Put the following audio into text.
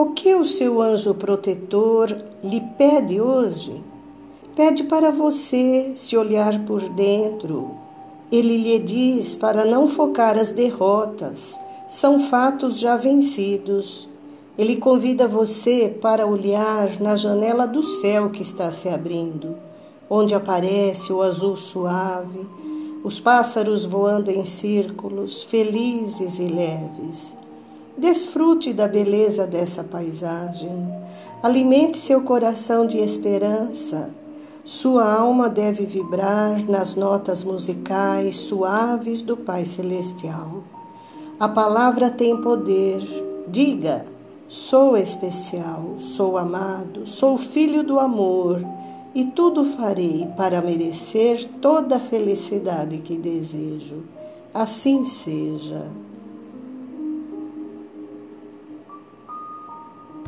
O que o seu anjo protetor lhe pede hoje? Pede para você se olhar por dentro. Ele lhe diz para não focar as derrotas, são fatos já vencidos. Ele convida você para olhar na janela do céu que está se abrindo, onde aparece o azul suave, os pássaros voando em círculos, felizes e leves. Desfrute da beleza dessa paisagem. Alimente seu coração de esperança. Sua alma deve vibrar nas notas musicais suaves do Pai Celestial. A palavra tem poder. Diga: sou especial, sou amado, sou filho do amor e tudo farei para merecer toda a felicidade que desejo. Assim seja.